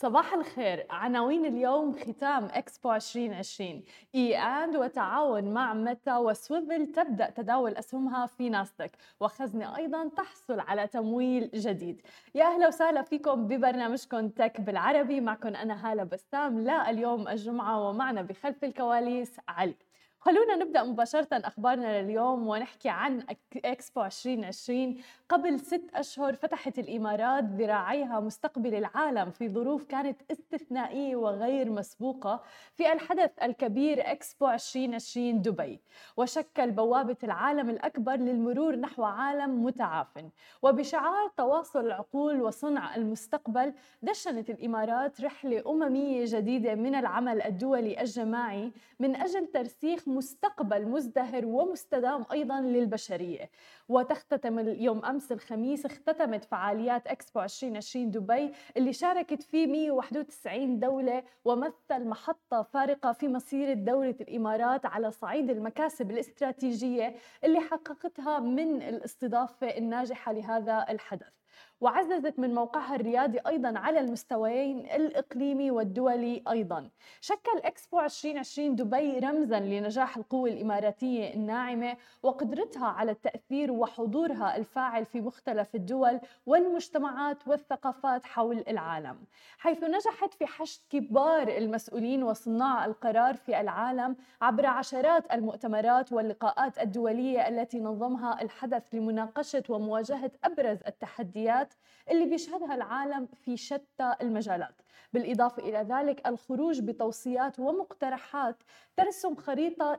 صباح الخير عناوين اليوم ختام إكسبو 2020 إي آند وتعاون مع ميتا وسويفل تبدأ تداول أسهمها في ناسداك. وخزنة أيضا تحصل على تمويل جديد. يا أهلا وسهلا فيكم ببرنامجكم Tech بالعربي. معكم أنا هالة بسام. لا اليوم الجمعة ومعنا بخلف الكواليس علي. خلونا نبدأ مباشرة أخبارنا لليوم ونحكي عن إكسبو 2020 قبل ست أشهر فتحت الإمارات ذراعيها مستقبل العالم في ظروف كانت استثنائية وغير مسبوقة في الحدث الكبير إكسبو 2020 دبي. وشكل بوابة العالم الأكبر للمرور نحو عالم متعاف. وبشعار تواصل العقول وصنع المستقبل دشنت الإمارات رحلة أممية جديدة من العمل الدولي الجماعي من أجل ترسيخ مستقبل مزدهر ومستدام أيضا للبشرية. وتختتم اليوم أمس الخميس اختتمت فعاليات إكسبو 2020 دبي اللي شاركت فيه 191 دولة ومثل محطة فارقة في مسيره دولة الإمارات على صعيد المكاسب الاستراتيجية اللي حققتها من الاستضافة الناجحة لهذا الحدث. وعززت من موقعها الريادي أيضا على المستويين الإقليمي والدولي أيضا. شكل إكسبو 2020 دبي رمزا لنجاح القوة الإماراتية الناعمة وقدرتها على التأثير وحضورها الفاعل في مختلف الدول والمجتمعات والثقافات حول العالم. حيث نجحت في حشد كبار المسؤولين وصناع القرار في العالم عبر عشرات المؤتمرات واللقاءات الدولية التي نظمها الحدث لمناقشة ومواجهة أبرز التحديات التحديات اللي بيشهدها العالم في شتى المجالات. بالإضافة إلى ذلك الخروج بتوصيات ومقترحات ترسم خريطة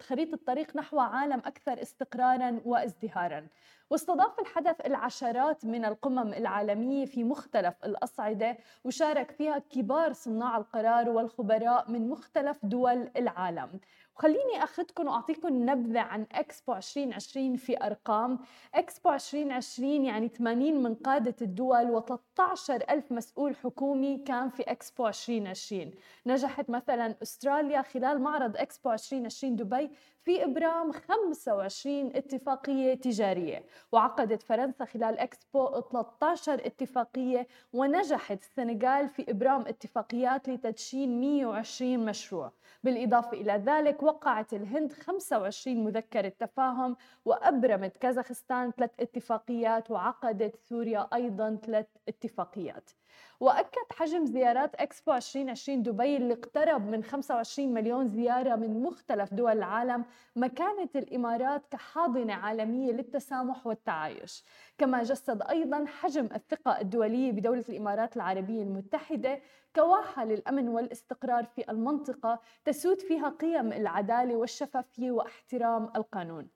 خريطة طريق نحو عالم أكثر استقرارا وازدهارا. واستضاف الحدث العشرات من القمم العالمية في مختلف الأصعدة وشارك فيها كبار صناع القرار والخبراء من مختلف دول العالم. وخليني أخذكم وأعطيكم نبذة عن إكسبو 2020 في أرقام. إكسبو 2020 يعني 80 من قادة الدول و13 ألف مسؤول حكومي كان في إكسبو 2020 نجحت مثلا أستراليا خلال معرض إكسبو 2020 دبي في إبرام 25 اتفاقية تجارية وعقدت فرنسا خلال إكسبو 13 اتفاقية ونجحت السنغال في إبرام اتفاقيات لتدشين 120 مشروع. بالإضافة إلى ذلك وقعت الهند 25 مذكرة تفاهم وأبرمت كازاخستان ثلاث اتفاقيات وعقدت سوريا أيضا ثلاث اتفاقيات. وأكد حجم زيارات إكسبو 2020 دبي اللي اقترب من 25 مليون زيارة من مختلف دول العالم مكانة الإمارات كحاضنة عالمية للتسامح والتعايش. كما جسد أيضا حجم الثقة الدولية بدولة الإمارات العربية المتحدة كواحة للأمن والاستقرار في المنطقة تسود فيها قيم العدالة والشفافية واحترام القانون.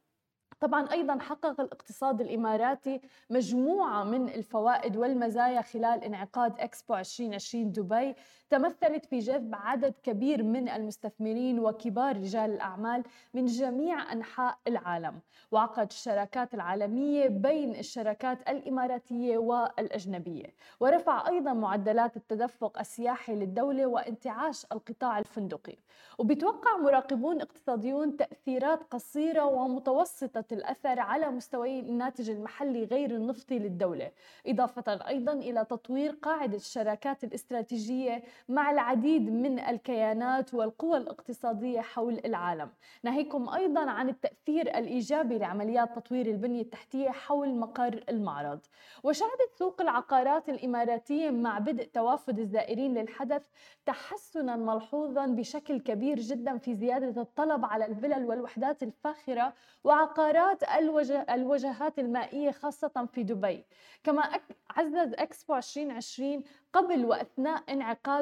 طبعا أيضا حقق الاقتصاد الإماراتي مجموعة من الفوائد والمزايا خلال انعقاد إكسبو 2020 دبي تمثلت في جذب عدد كبير من المستثمرين وكبار رجال الأعمال من جميع أنحاء العالم. وعقد الشراكات العالمية بين الشركات الإماراتية والأجنبية. ورفع أيضا معدلات التدفق السياحي للدولة وانتعاش القطاع الفندقي. وبيتوقع مراقبون اقتصاديون تأثيرات قصيرة ومتوسطة الأثر على مستوي الناتج المحلي غير النفطي للدولة. إضافة أيضا إلى تطوير قاعدة الشراكات الاستراتيجية مع العديد من الكيانات والقوى الاقتصادية حول العالم. ناهيكم أيضا عن التأثير الإيجابي لعمليات تطوير البنية التحتية حول مقر المعرض. وشهدت سوق العقارات الإماراتية مع بدء توافد الزائرين للحدث تحسنا ملحوظا بشكل كبير جدا في زيادة الطلب على الفلل والوحدات الفاخرة وعقارات الوجه الوجهات المائية خاصة في دبي. كما عزز إكسبو 2020 قبل وأثناء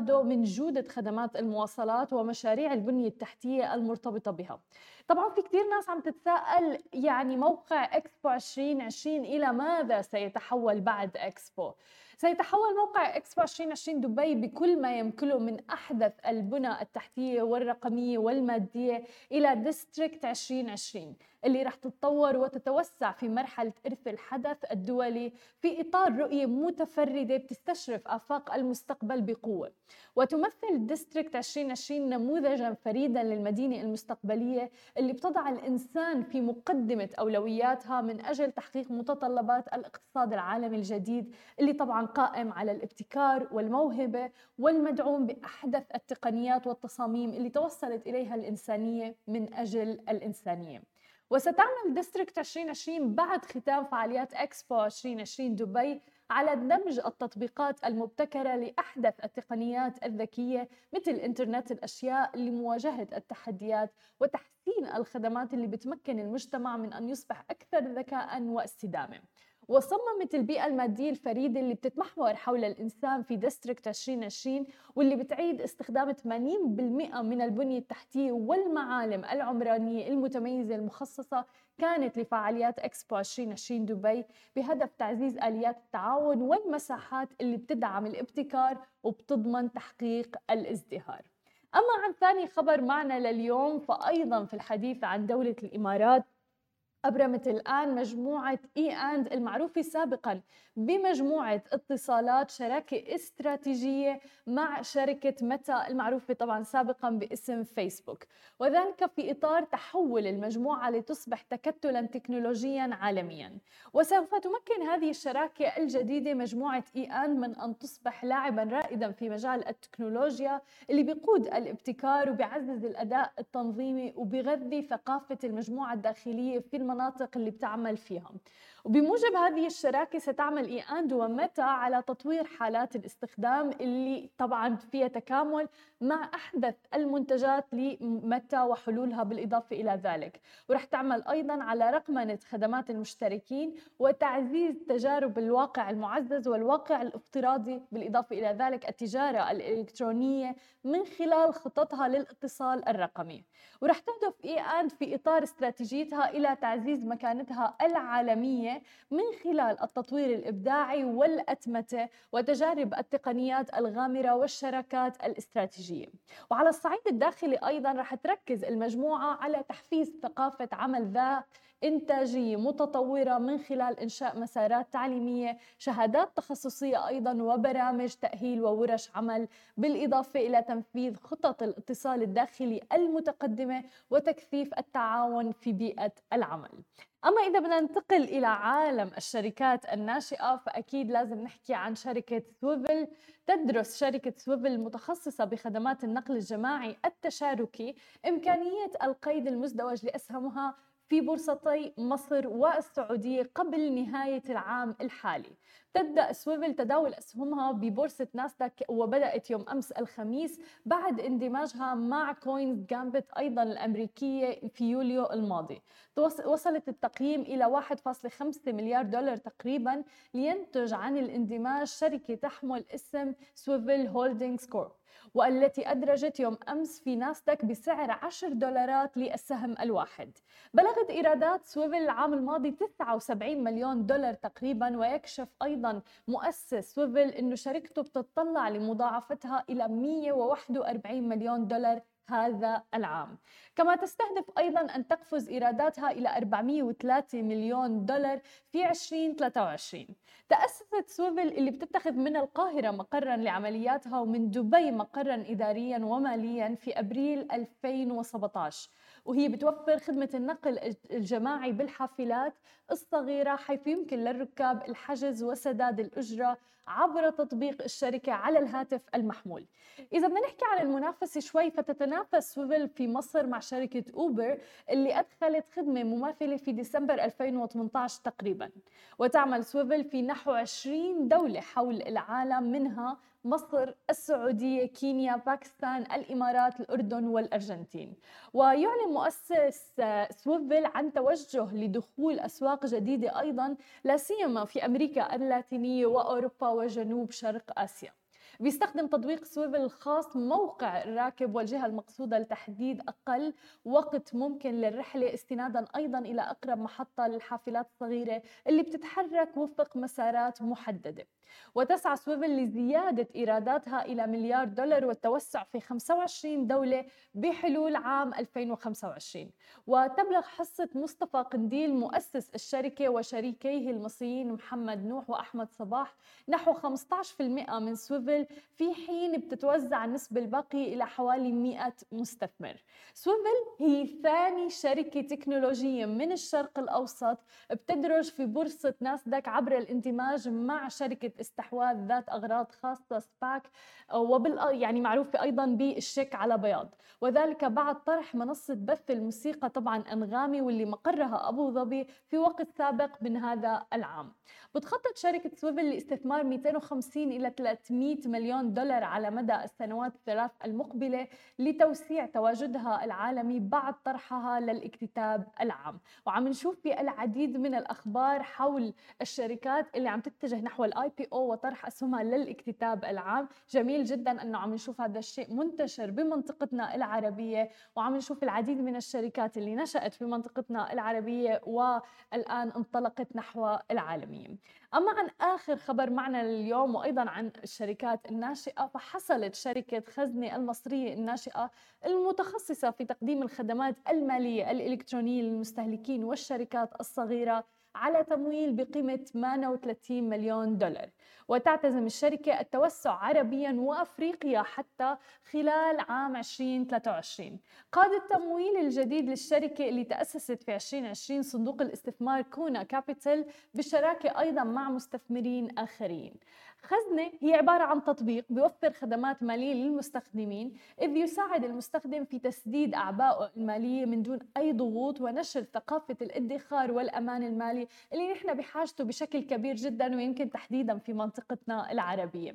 انعقاده من جودة خدمات المواصلات ومشاريع البنية التحتية المرتبطة بها. طبعا في كثير ناس عم تتساءل يعني موقع إكسبو 2020 إلى ماذا سيتحول بعد إكسبو؟ سيتحول موقع إكسبو 2020 دبي بكل ما يمكنه من أحدث البنى التحتية والرقمية والمادية إلى District 2020 اللي رح تتطور وتتوسع في مرحلة إرث الحدث الدولي في إطار رؤية متفردة بتستشرف آفاق المستقبل بقوة. وتمثل District 2020 نموذجا فريدا للمدينة المستقبلية اللي بتضع الإنسان في مقدمة أولوياتها من أجل تحقيق متطلبات الاقتصاد العالمي الجديد اللي طبعا قائم على الابتكار والموهبة والمدعوم بأحدث التقنيات والتصاميم اللي توصلت إليها الإنسانية من أجل الإنسانية. وستعمل District 2020 بعد ختام فعاليات اكسبو 2020 دبي على دمج التطبيقات المبتكرة لأحدث التقنيات الذكية مثل إنترنت الأشياء لمواجهة التحديات وتحسين الخدمات اللي بتمكن المجتمع من أن يصبح أكثر ذكاء واستدامة. وصممت البيئة المادية الفريدة اللي بتتمحور حول الإنسان في ديستريكت 2020 واللي بتعيد استخدام 80% من البنية التحتية والمعالم العمرانية المتميزة المخصصة كانت لفعاليات إكسبو 2020 دبي بهدف تعزيز آليات التعاون والمساحات اللي بتدعم الابتكار وبتضمن تحقيق الازدهار. أما عن ثاني خبر معنا لليوم فأيضا في الحديث عن دولة الإمارات أبرمت الآن مجموعة إي أند المعروفة سابقا بمجموعة اتصالات شراكة استراتيجية مع شركة متى المعروفة طبعا سابقا باسم فيسبوك وذلك في إطار تحول المجموعة لتصبح تكتلا تكنولوجيا عالميا. وسوف تمكن هذه الشراكة الجديدة مجموعة إي أند من أن تصبح لاعبا رائدا في مجال التكنولوجيا اللي بيقود الابتكار وبيعزز الأداء التنظيمي وبيغذي ثقافة المجموعة الداخلية في المناطق اللي بتعمل فيها. وبموجب هذه الشراكة ستعمل إي أند ومتى على تطوير حالات الاستخدام اللي طبعا فيها تكامل مع أحدث المنتجات لمتى وحلولها بالإضافة إلى ذلك. ورح تعمل أيضا على رقمنة خدمات المشتركين وتعزيز تجارب الواقع المعزز والواقع الافتراضي بالإضافة إلى ذلك التجارة الإلكترونية من خلال خططها للاتصال الرقمي. ورح تهدف إي أند في إطار استراتيجيتها إلى تعزيز مكانتها العالمية من خلال التطوير الإبداعي والأتمتة وتجارب التقنيات الغامرة والشراكات الاستراتيجية. وعلى الصعيد الداخلي أيضا رح تركز المجموعة على تحفيز ثقافة عمل ذا إنتاجية متطورة من خلال إنشاء مسارات تعليمية شهادات تخصصية أيضا وبرامج تأهيل وورش عمل بالإضافة إلى تنفيذ خطط الاتصال الداخلي المتقدمة وتكثيف التعاون في بيئة العمل. أما إذا بدنا ننتقل إلى عالم الشركات الناشئة فأكيد لازم نحكي عن شركة سويفل. تدرس شركة سويفل المتخصصة بخدمات النقل الجماعي التشاركي. إمكانية القيد المزدوج لأسهمها في بورصتي مصر والسعودية قبل نهاية العام الحالي. تبدأ سويفل تداول أسهمها ببورصة ناسداك وبدأت يوم أمس الخميس بعد اندماجها مع Queen's Gambit أيضا الأمريكية في يوليو الماضي. وصلت التقييم إلى 1.5 مليار دولار تقريبا لينتج عن الاندماج شركة تحمل اسم سويفل Holdings Corp. والتي أدرجت يوم أمس في ناسداك بسعر 10 دولارات للسهم الواحد. بلغت إيرادات سويفل العام الماضي 79 مليون دولار تقريبا ويكشف أيضا مؤسس سويفل أنه شركته بتطلع لمضاعفتها إلى 141 مليون دولار هذا العام. كما تستهدف أيضا أن تقفز إيراداتها إلى 403 مليون دولار في 2023 تأسست سويفل اللي بتتخذ من القاهرة مقرا لعملياتها ومن دبي مقرا إداريا وماليا في أبريل 2017 وهي بتوفر خدمة النقل الجماعي بالحافلات الصغيرة حيث يمكن للركاب الحجز وسداد الأجرة عبر تطبيق الشركة على الهاتف المحمول. إذا بدنا نحكي عن المنافسة شوي فتتنافس سويفل في مصر مع شركة أوبر اللي أدخلت خدمة مماثلة في ديسمبر 2018 تقريبا. وتعمل سويفل في نحو 20 دولة حول العالم منها مصر، السعودية، كينيا، باكستان، الإمارات، الأردن والأرجنتين. ويعلن مؤسس سويفل عن توجه لدخول أسواق جديدة أيضا لا سيما في أمريكا اللاتينية وأوروبا وجنوب شرق آسيا. بيستخدم تطبيق سويفل الخاص موقع الراكب والجهة المقصودة لتحديد أقل وقت ممكن للرحلة استنادا أيضا إلى أقرب محطة للحافلات الصغيرة اللي بتتحرك وفق مسارات محددة. وتسعى سويفل لزيادة إيراداتها إلى مليار دولار والتوسع في 25 دولة بحلول عام 2025 وتبلغ حصة مصطفى قنديل مؤسس الشركة وشريكيه المصريين محمد نوح وأحمد صباح نحو 15% من سويفل في حين بتتوزع النسبة الباقية إلى حوالي 100 مستثمر. سويفل هي ثاني شركة تكنولوجية من الشرق الأوسط بتدرج في بورصة ناسداك عبر الاندماج مع شركة استحواذ ذات أغراض خاصة SPAC وبال يعني معروفة أيضا بالشيك على بياض. وذلك بعد طرح منصة بث الموسيقى طبعا أنغامي واللي مقرها أبو ظبي في وقت سابق من هذا العام. بتخطط شركة سويفل لاستثمار 250 إلى 300 مليون دولار على مدى السنوات الثلاث المقبلة لتوسيع تواجدها العالمي بعد طرحها للاكتتاب العام. وعم نشوف في العديد من الأخبار حول الشركات اللي عم تتجه نحو ال IPO وطرح أسهمها للاكتتاب العام. جميل جدا أنه عم نشوف هذا الشيء منتشر بمنطقتنا العربية وعم نشوف العديد من الشركات اللي نشأت في منطقتنا العربية والآن انطلقت نحو العالمية. أما عن آخر خبر معنا اليوم وأيضا عن الشركات الناشئة فحصلت شركة خزنة المصرية الناشئة المتخصصة في تقديم الخدمات المالية الإلكترونية للمستهلكين والشركات الصغيرة على تمويل بقيمة 38 مليون دولار. وتعتزم الشركة التوسع عربيا وأفريقيا حتى خلال عام 2023 قاد التمويل الجديد للشركة اللي تأسست في 2020 صندوق الاستثمار كونا كابيتال بالشراكة أيضا مع مستثمرين آخرين. خزنة هي عبارة عن تطبيق بيوفر خدمات مالية للمستخدمين إذ يساعد المستخدم في تسديد أعبائه المالية من دون أي ضغوط ونشر ثقافة الادخار والأمان المالي اللي نحن بحاجته بشكل كبير جدا ويمكن تحديدا في منطقتنا العربية.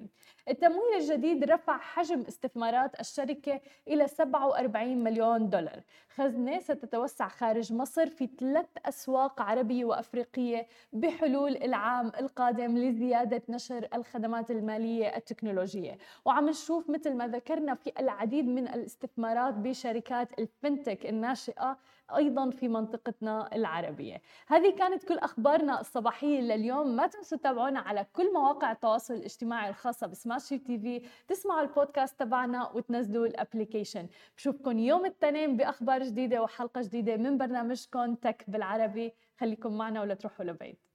التمويل الجديد رفع حجم استثمارات الشركة إلى 47 مليون دولار. خزنة ستتوسع خارج مصر في ثلاث أسواق عربية وأفريقية بحلول العام القادم لزيادة نشر الخدمات المالية التكنولوجية. وعم نشوف مثل ما ذكرنا في العديد من الاستثمارات بشركات ال fintech الناشئة أيضا في منطقتنا العربية. هذه كانت كل أخبارنا الصباحية لليوم. ما تنسوا تتابعونا على كل مواقع التواصل الاجتماعي الخاصة ب Smashi TV. تسمعوا البودكاست تبعنا وتنزلوا ال application. بشوفكم يوم الاثنين بأخبار جديدة وحلقة جديدة من برنامجكم Tech بالعربي. خليكم معنا ولا تروحوا لبعيد.